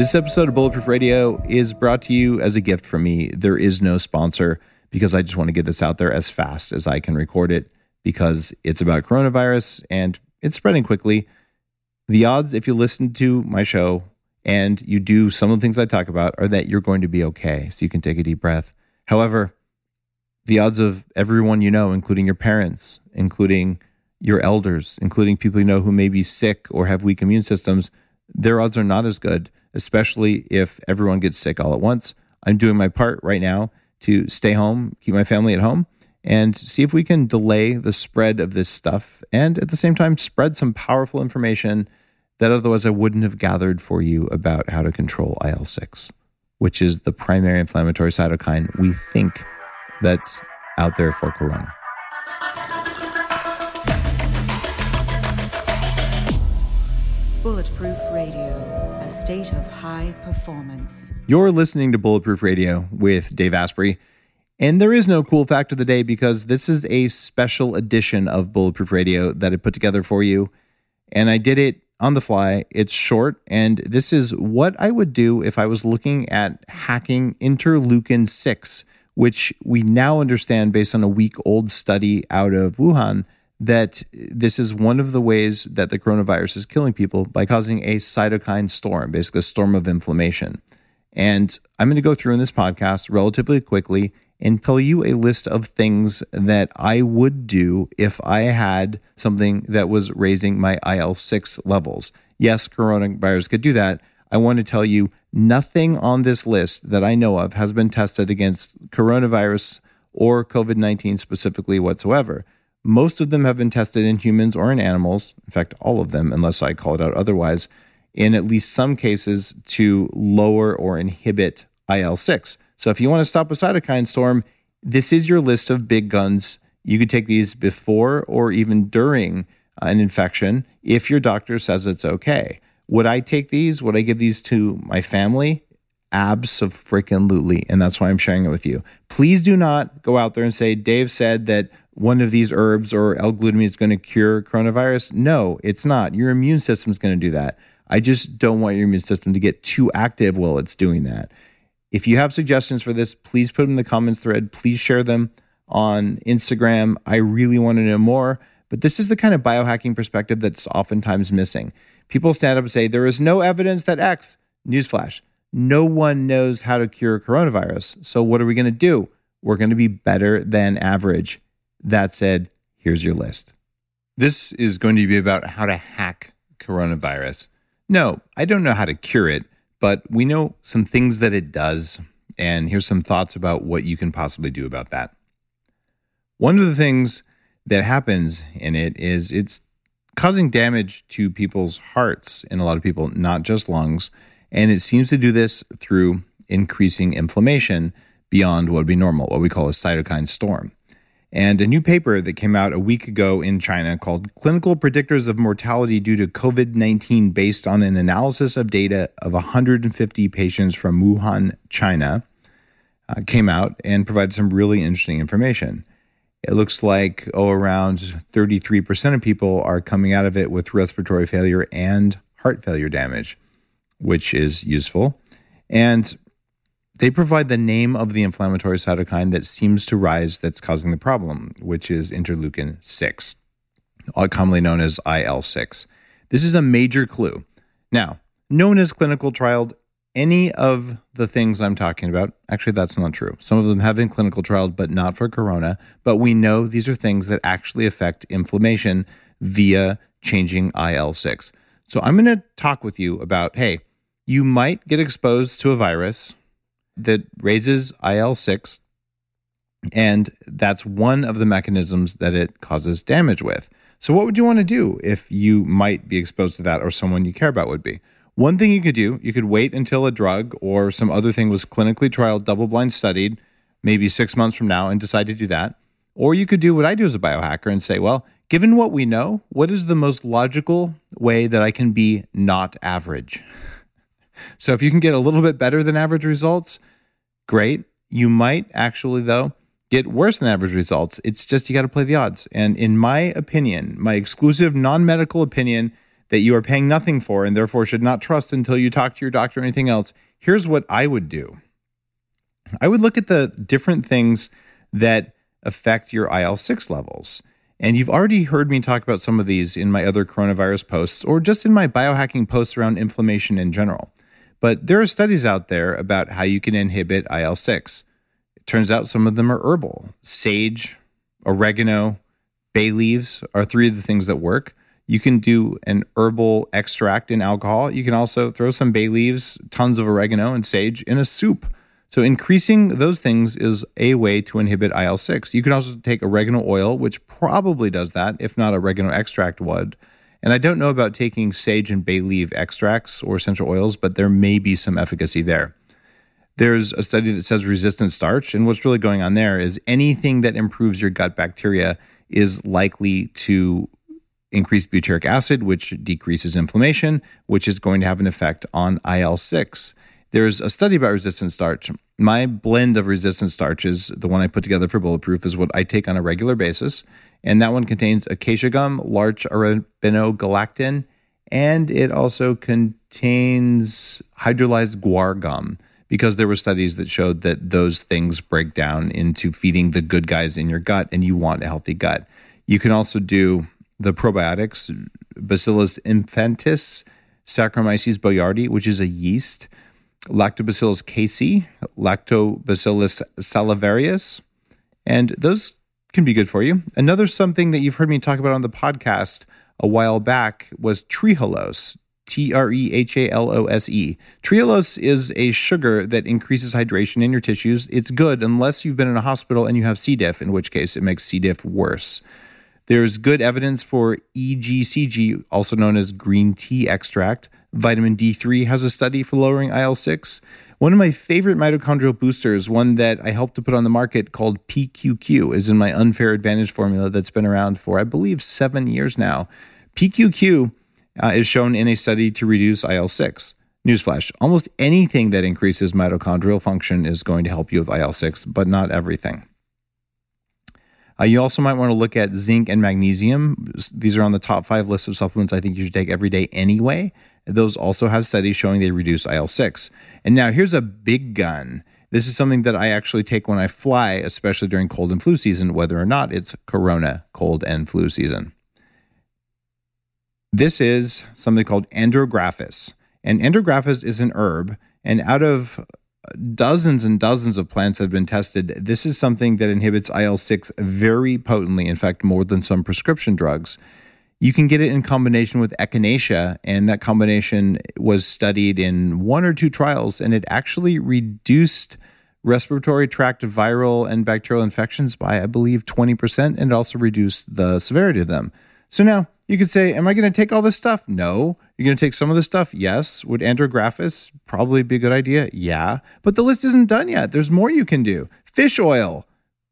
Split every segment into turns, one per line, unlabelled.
This episode of Bulletproof Radio is brought to you as a gift from me. There is no sponsor because I just want to get this out there as fast as I can record it because it's about coronavirus and it's spreading quickly. The odds, if you listen to my show and you do some of the things I talk about, are that you're going to be okay. So you can take a deep breath. However, the odds of everyone you know, including your parents, including your elders, including people you know who may be sick or have weak immune systems, their odds are not as good, especially if everyone gets sick all at once. I'm doing my part right now to stay home, keep my family at home, and see if we can delay the spread of this stuff and at the same time spread some powerful information that otherwise I wouldn't have gathered for you about how to control IL 6, which is the primary inflammatory cytokine we think that's out there for corona.
Bulletproof Radio, a state of high performance.
You're listening to Bulletproof Radio with Dave Asprey. And there is no cool fact of the day because this is a special edition of Bulletproof Radio that I put together for you. And I did it on the fly. It's short. And this is what I would do if I was looking at hacking interleukin 6, which we now understand based on a week old study out of Wuhan that this is one of the ways that the coronavirus is killing people by causing a cytokine storm, basically a storm of inflammation. And I'm going to go through in this podcast relatively quickly and tell you a list of things that I would do if I had something that was raising my IL 6 levels. Yes, coronavirus could do that. I want to tell you nothing on this list that I know of has been tested against coronavirus or COVID 19 specifically whatsoever. Most of them have been tested in humans or in animals. In fact, all of them, unless I call it out otherwise, in at least some cases to lower or inhibit IL 6. So if you want to stop a cytokine storm, this is your list of big guns. You could take these before or even during an infection if your doctor says it's okay. Would I take these? Would I give these to my family? Absolutely. And that's why I'm sharing it with you. Please do not go out there and say, Dave said that one of these herbs or L-glutamine is going to cure coronavirus. No, it's not. Your immune system is going to do that. I just don't want your immune system to get too active while it's doing that. If you have suggestions for this, please put them in the comments thread. Please share them on Instagram. I really want to know more. But this is the kind of biohacking perspective that's oftentimes missing. People stand up and say, There is no evidence that X, newsflash, no one knows how to cure coronavirus. So what are we going to do? We're going to be better than average. That said, here's your list. This is going to be about how to hack coronavirus. No, I don't know how to cure it, but we know some things that it does. And here's some thoughts about what you can possibly do about that. One of the things that happens in it is it's causing damage to people's hearts in a lot of people, not just lungs. And it seems to do this through increasing inflammation beyond what would be normal, what we call a cytokine storm. And a new paper that came out a week ago in China called Clinical Predictors of Mortality Due to COVID 19, based on an analysis of data of 150 patients from Wuhan, China, uh, came out and provided some really interesting information. It looks like, oh, around 33% of people are coming out of it with respiratory failure and heart failure damage, which is useful. And they provide the name of the inflammatory cytokine that seems to rise that's causing the problem, which is interleukin 6, uh, commonly known as IL 6. This is a major clue. Now, known as clinical trialed any of the things I'm talking about. Actually, that's not true. Some of them have been clinical trialed, but not for corona. But we know these are things that actually affect inflammation via changing IL 6. So I'm going to talk with you about hey, you might get exposed to a virus that raises IL 6, and that's one of the mechanisms that it causes damage with. So, what would you want to do if you might be exposed to that or someone you care about would be? One thing you could do, you could wait until a drug or some other thing was clinically trialed, double blind studied, maybe six months from now, and decide to do that. Or you could do what I do as a biohacker and say, well, given what we know, what is the most logical way that I can be not average? So if you can get a little bit better than average results, great. You might actually, though, get worse than average results. It's just you got to play the odds. And in my opinion, my exclusive non medical opinion, that you are paying nothing for and therefore should not trust until you talk to your doctor or anything else, here's what I would do. I would look at the different things that affect your IL 6 levels. And you've already heard me talk about some of these in my other coronavirus posts or just in my biohacking posts around inflammation in general. But there are studies out there about how you can inhibit IL 6. It turns out some of them are herbal. Sage, oregano, bay leaves are three of the things that work. You can do an herbal extract in alcohol. You can also throw some bay leaves, tons of oregano, and sage in a soup. So, increasing those things is a way to inhibit IL 6. You can also take oregano oil, which probably does that, if not oregano extract would. And I don't know about taking sage and bay leaf extracts or essential oils, but there may be some efficacy there. There's a study that says resistant starch. And what's really going on there is anything that improves your gut bacteria is likely to increase butyric acid, which decreases inflammation, which is going to have an effect on IL 6. There's a study about resistant starch. My blend of resistant starches, the one I put together for Bulletproof, is what I take on a regular basis. And that one contains acacia gum, larch arabinogalactan, and it also contains hydrolyzed guar gum because there were studies that showed that those things break down into feeding the good guys in your gut and you want a healthy gut. You can also do the probiotics, Bacillus infantis, Saccharomyces boulardii, which is a yeast, Lactobacillus casei, Lactobacillus salivarius, and those can be good for you. Another something that you've heard me talk about on the podcast a while back was trehalose, T R E H A L O S E. Trehalose is a sugar that increases hydration in your tissues. It's good unless you've been in a hospital and you have C. diff, in which case it makes C. diff worse. There's good evidence for EGCG, also known as green tea extract. Vitamin D3 has a study for lowering IL 6. One of my favorite mitochondrial boosters, one that I helped to put on the market called PQQ, is in my Unfair Advantage formula that's been around for, I believe, seven years now. PQQ uh, is shown in a study to reduce IL 6. Newsflash almost anything that increases mitochondrial function is going to help you with IL 6, but not everything. Uh, you also might want to look at zinc and magnesium. These are on the top five list of supplements I think you should take every day anyway. Those also have studies showing they reduce IL 6. And now here's a big gun. This is something that I actually take when I fly, especially during cold and flu season, whether or not it's corona cold and flu season. This is something called andrographis. And andrographis is an herb. And out of dozens and dozens of plants that have been tested, this is something that inhibits IL 6 very potently, in fact, more than some prescription drugs. You can get it in combination with echinacea, and that combination was studied in one or two trials, and it actually reduced respiratory tract viral and bacterial infections by, I believe, 20%, and it also reduced the severity of them. So now you could say, Am I going to take all this stuff? No. You're going to take some of this stuff? Yes. Would andrographis probably be a good idea? Yeah. But the list isn't done yet. There's more you can do. Fish oil.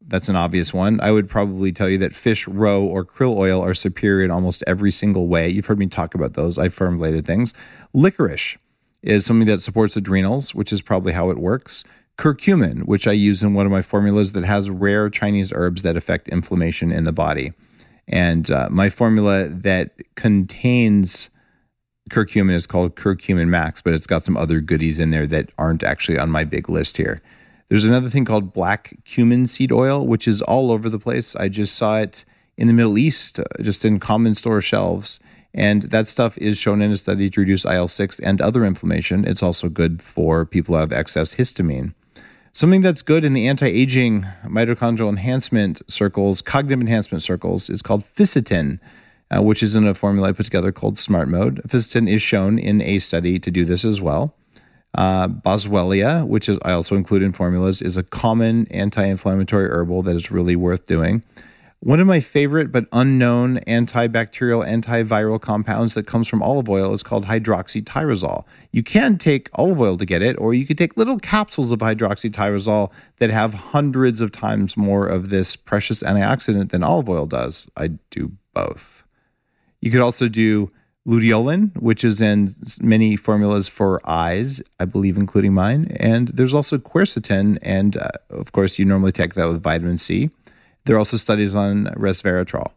That's an obvious one. I would probably tell you that fish roe or krill oil are superior in almost every single way. You've heard me talk about those. I formulated things. Licorice is something that supports adrenals, which is probably how it works. Curcumin, which I use in one of my formulas that has rare Chinese herbs that affect inflammation in the body. And uh, my formula that contains curcumin is called Curcumin Max, but it's got some other goodies in there that aren't actually on my big list here. There's another thing called black cumin seed oil, which is all over the place. I just saw it in the Middle East, uh, just in common store shelves. And that stuff is shown in a study to reduce IL 6 and other inflammation. It's also good for people who have excess histamine. Something that's good in the anti aging mitochondrial enhancement circles, cognitive enhancement circles, is called Fisetin, uh, which is in a formula I put together called Smart Mode. Fisetin is shown in a study to do this as well. Uh, Boswellia, which is I also include in formulas, is a common anti-inflammatory herbal that is really worth doing. One of my favorite but unknown antibacterial, antiviral compounds that comes from olive oil is called hydroxytyrosol. You can take olive oil to get it, or you could take little capsules of hydroxytyrosol that have hundreds of times more of this precious antioxidant than olive oil does. I do both. You could also do luteolin, which is in many formulas for eyes, I believe, including mine. And there's also quercetin, and uh, of course, you normally take that with vitamin C. There are also studies on resveratrol.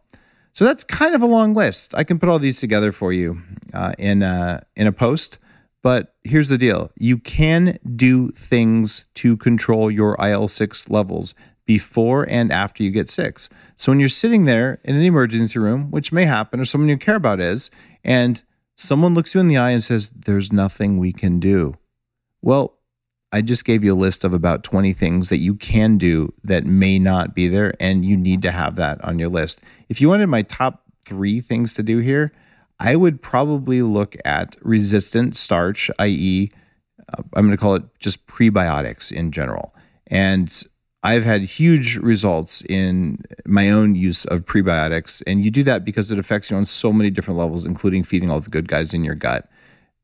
So that's kind of a long list. I can put all these together for you uh, in a, in a post. But here's the deal: you can do things to control your IL six levels before and after you get sick. So when you're sitting there in an emergency room, which may happen, or someone you care about is, and someone looks you in the eye and says, "There's nothing we can do," well, I just gave you a list of about 20 things that you can do that may not be there, and you need to have that on your list. If you wanted my top three things to do here, I would probably look at resistant starch, i.e., uh, I'm going to call it just prebiotics in general. And I've had huge results in my own use of prebiotics. And you do that because it affects you on so many different levels, including feeding all the good guys in your gut.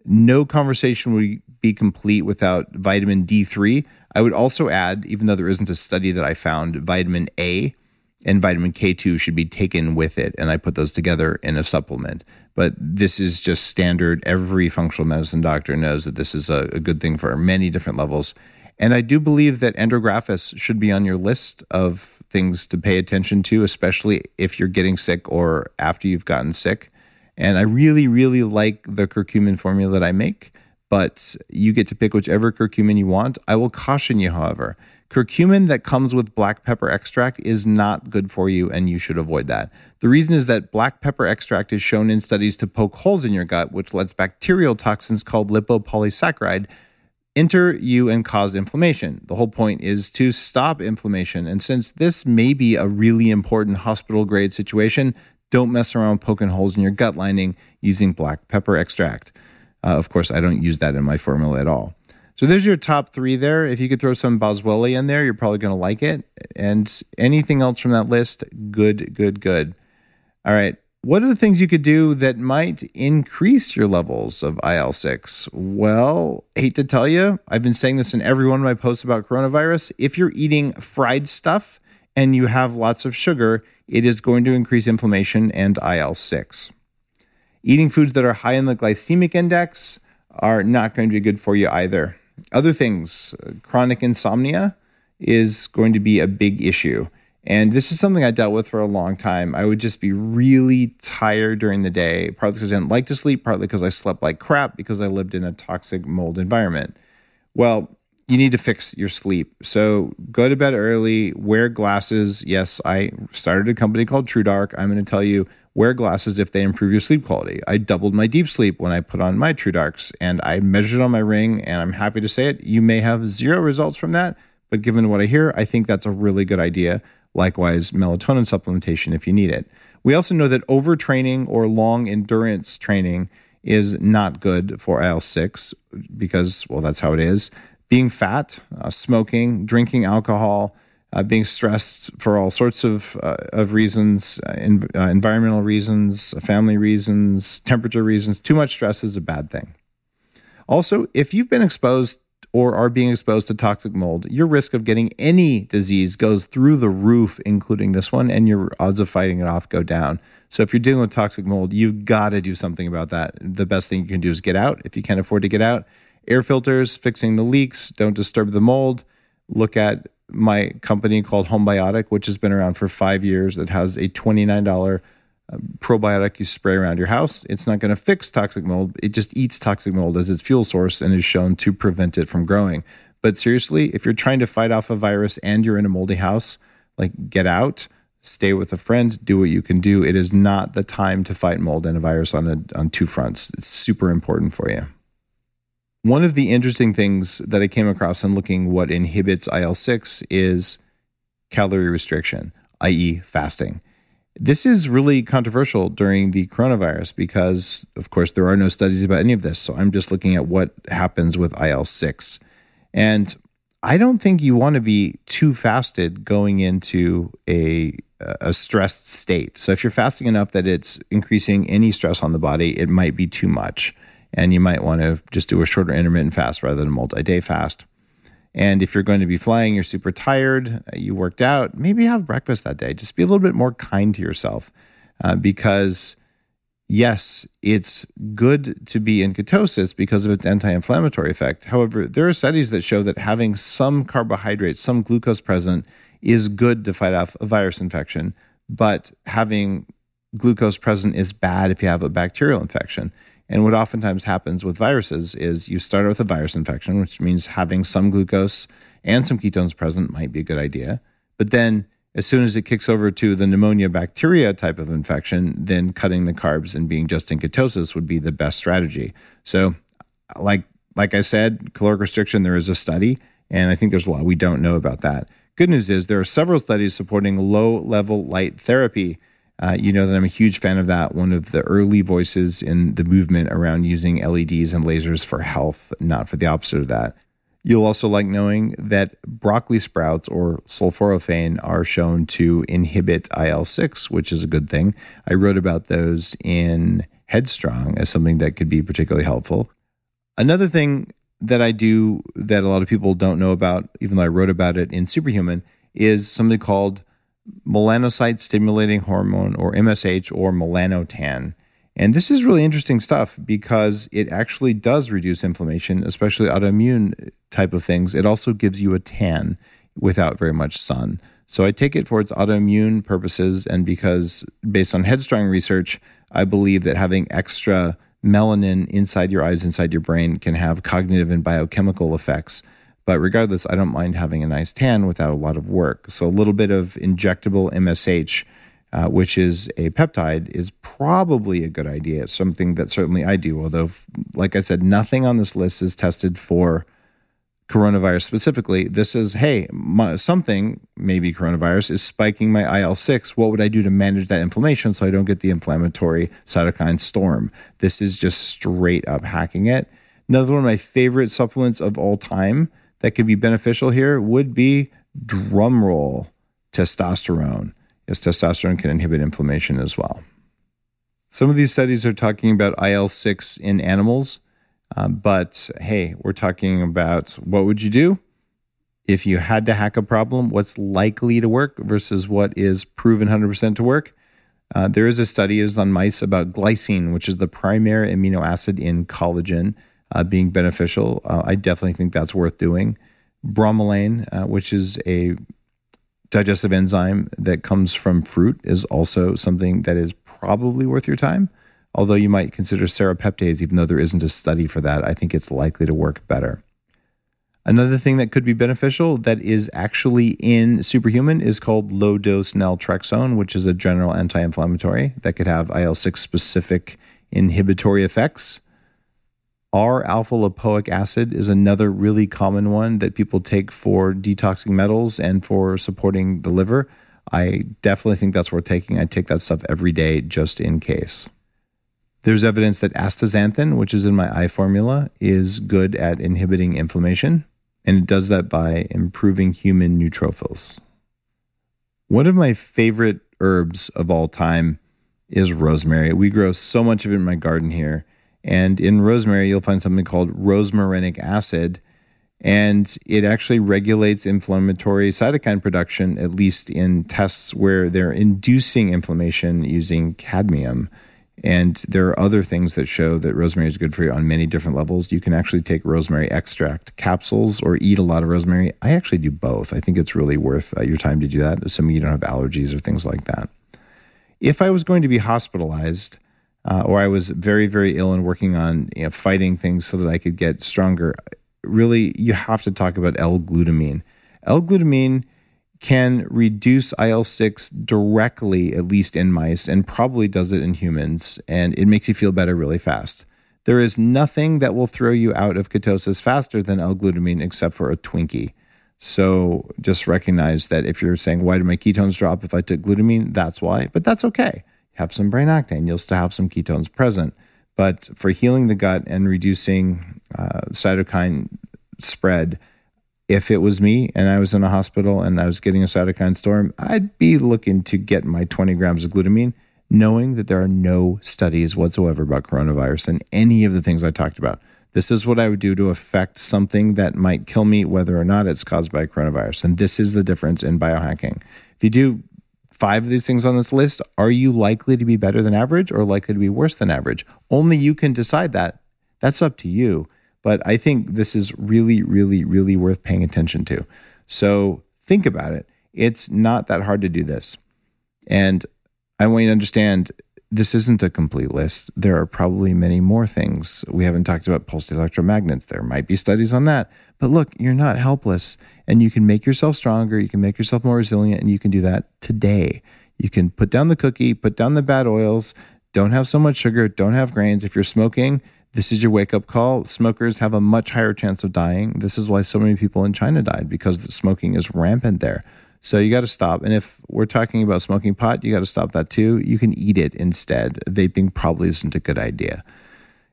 No conversation would be complete without vitamin D3. I would also add, even though there isn't a study that I found, vitamin A and vitamin K2 should be taken with it. And I put those together in a supplement. But this is just standard. Every functional medicine doctor knows that this is a, a good thing for many different levels. And I do believe that Andrographis should be on your list of things to pay attention to, especially if you're getting sick or after you've gotten sick. And I really, really like the curcumin formula that I make but you get to pick whichever curcumin you want. I will caution you, however, curcumin that comes with black pepper extract is not good for you and you should avoid that. The reason is that black pepper extract is shown in studies to poke holes in your gut, which lets bacterial toxins called lipopolysaccharide enter you and cause inflammation. The whole point is to stop inflammation. And since this may be a really important hospital grade situation, don't mess around poking holes in your gut lining using black pepper extract. Uh, of course, I don't use that in my formula at all. So there's your top three there. If you could throw some boswellia in there, you're probably going to like it. And anything else from that list, good, good, good. All right. What are the things you could do that might increase your levels of IL 6? Well, hate to tell you, I've been saying this in every one of my posts about coronavirus. If you're eating fried stuff and you have lots of sugar, it is going to increase inflammation and IL 6. Eating foods that are high in the glycemic index are not going to be good for you either. Other things, uh, chronic insomnia is going to be a big issue. And this is something I dealt with for a long time. I would just be really tired during the day, partly because I didn't like to sleep, partly because I slept like crap because I lived in a toxic mold environment. Well, you need to fix your sleep. So go to bed early, wear glasses. Yes, I started a company called TrueDark. I'm going to tell you wear glasses if they improve your sleep quality. I doubled my deep sleep when I put on my TrueDarks and I measured on my ring and I'm happy to say it. You may have zero results from that, but given what I hear, I think that's a really good idea. Likewise, melatonin supplementation if you need it. We also know that overtraining or long endurance training is not good for IL 6 because, well, that's how it is. Being fat, uh, smoking, drinking alcohol, uh, being stressed for all sorts of uh, of reasons, uh, in, uh, environmental reasons, family reasons, temperature reasons. Too much stress is a bad thing. Also, if you've been exposed or are being exposed to toxic mold, your risk of getting any disease goes through the roof, including this one, and your odds of fighting it off go down. So if you're dealing with toxic mold, you've got to do something about that. The best thing you can do is get out if you can't afford to get out. Air filters, fixing the leaks, don't disturb the mold. Look at my company called Homebiotic, which has been around for five years. It has a $29 uh, probiotic you spray around your house. It's not going to fix toxic mold. It just eats toxic mold as its fuel source and is shown to prevent it from growing. But seriously, if you're trying to fight off a virus and you're in a moldy house, like get out, stay with a friend, do what you can do. It is not the time to fight mold and a virus on a, on two fronts. It's super important for you. One of the interesting things that I came across in looking what inhibits IL 6 is calorie restriction, i.e., fasting. This is really controversial during the coronavirus because, of course, there are no studies about any of this. So I'm just looking at what happens with IL 6. And I don't think you want to be too fasted going into a, a stressed state. So if you're fasting enough that it's increasing any stress on the body, it might be too much and you might want to just do a shorter intermittent fast rather than a multi-day fast. And if you're going to be flying, you're super tired, uh, you worked out, maybe have breakfast that day. Just be a little bit more kind to yourself uh, because, yes, it's good to be in ketosis because of its anti inflammatory effect. However, there are studies that show that having some carbohydrates, some glucose present, is good to fight off a virus infection. But having glucose present is bad if you have a bacterial infection. And what oftentimes happens with viruses is you start with a virus infection, which means having some glucose and some ketones present might be a good idea. But then as soon as it kicks over to the pneumonia bacteria type of infection, then cutting the carbs and being just in ketosis would be the best strategy. So, like like I said, caloric restriction, there is a study, and I think there's a lot we don't know about that. Good news is there are several studies supporting low level light therapy uh, you know that I'm a huge fan of that. One of the early voices in the movement around using LEDs and lasers for health, not for the opposite of that. You'll also like knowing that broccoli sprouts or sulforaphane are shown to inhibit IL 6, which is a good thing. I wrote about those in Headstrong as something that could be particularly helpful. Another thing that I do that a lot of people don't know about, even though I wrote about it in Superhuman, is something called melanocyte stimulating hormone or MSH or melanotan. And this is really interesting stuff because it actually does reduce inflammation, especially autoimmune type of things. It also gives you a tan without very much sun. So I take it for its autoimmune purposes. And because based on Headstrong research, I believe that having extra melanin inside your eyes, inside your brain, can have cognitive and biochemical effects but regardless, I don't mind having a nice tan without a lot of work. So a little bit of injectable MSH, uh, which is a peptide, is probably a good idea. It's something that certainly I do. Although, like I said, nothing on this list is tested for coronavirus specifically. This is, hey, my, something, maybe coronavirus, is spiking my IL 6. What would I do to manage that inflammation so I don't get the inflammatory cytokine storm? This is just straight up hacking it. Another one of my favorite supplements of all time that could be beneficial here would be drumroll testosterone, as testosterone can inhibit inflammation as well. Some of these studies are talking about IL 6 in animals, uh, but hey, we're talking about what would you do if you had to hack a problem? What's likely to work versus what is proven 100% to work? Uh, there is a study is on mice about glycine, which is the primary amino acid in collagen uh, being beneficial. Uh, I definitely think that's worth doing. Bromelain, uh, which is a digestive enzyme that comes from fruit, is also something that is probably worth your time. Although you might consider serrapeptase, even though there isn't a study for that, I think it's likely to work better. Another thing that could be beneficial that is actually in superhuman is called low dose naltrexone, which is a general anti inflammatory that could have IL 6 specific inhibitory effects. R alpha lipoic acid is another really common one that people take for detoxing metals and for supporting the liver. I definitely think that's worth taking. I take that stuff every day just in case. There's evidence that astaxanthin, which is in my eye formula, is good at inhibiting inflammation, and it does that by improving human neutrophils. One of my favorite herbs of all time is rosemary. We grow so much of it in my garden here and in rosemary, you'll find something called rosmarinic acid. And it actually regulates inflammatory cytokine production, at least in tests where they're inducing inflammation using cadmium. And there are other things that show that rosemary is good for you on many different levels. You can actually take rosemary extract capsules or eat a lot of rosemary. I actually do both. I think it's really worth uh, your time to do that, assuming you don't have allergies or things like that. If I was going to be hospitalized, uh, or I was very, very ill and working on you know, fighting things so that I could get stronger, really, you have to talk about L-glutamine. L-glutamine can reduce IL 6 directly, at least in mice, and probably does it in humans, and it makes you feel better really fast. There is nothing that will throw you out of ketosis faster than L glutamine except for a Twinkie. So just recognize that if you're saying, why do my ketones drop if I took glutamine? That's why, but that's okay have some brain octane. You'll still have some ketones present. But for healing the gut and reducing uh, cytokine spread, if it was me and I was in a hospital and I was getting a cytokine storm, I'd be looking to get my 20 grams of glutamine, knowing that there are no studies whatsoever about coronavirus and any of the things I talked about. This is what I would do to affect something that might kill me, whether or not it's caused by coronavirus. And this is the difference in biohacking. If you do five of these things on this list, are you likely to be better than average or likely to be worse than average? Only you can decide that. That's up to you. But I think this is really, really, really worth paying attention to. So think about it. It's not that hard to do this. And I want you to understand this isn't a complete list. There are probably many more things. We haven't talked about pulsed electromagnets. There might be studies on that. But look, you're not helpless and you can make yourself stronger. You can make yourself more resilient and you can do that today. You can put down the cookie, put down the bad oils, don't have so much sugar, don't have grains. If you're smoking, this is your wake up call. Smokers have a much higher chance of dying. This is why so many people in China died because smoking is rampant there. So you got to stop. And if we're talking about smoking pot, you got to stop that too. You can eat it instead. Vaping probably isn't a good idea.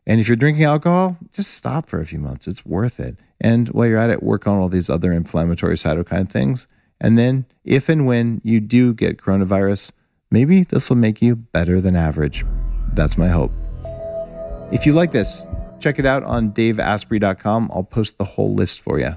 And if you're drinking alcohol, just stop for a few months. It's worth it. And while you're at it, work on all these other inflammatory cytokine things. And then, if and when you do get coronavirus, maybe this will make you better than average. That's my hope. If you like this, check it out on daveasprey.com. I'll post the whole list for you.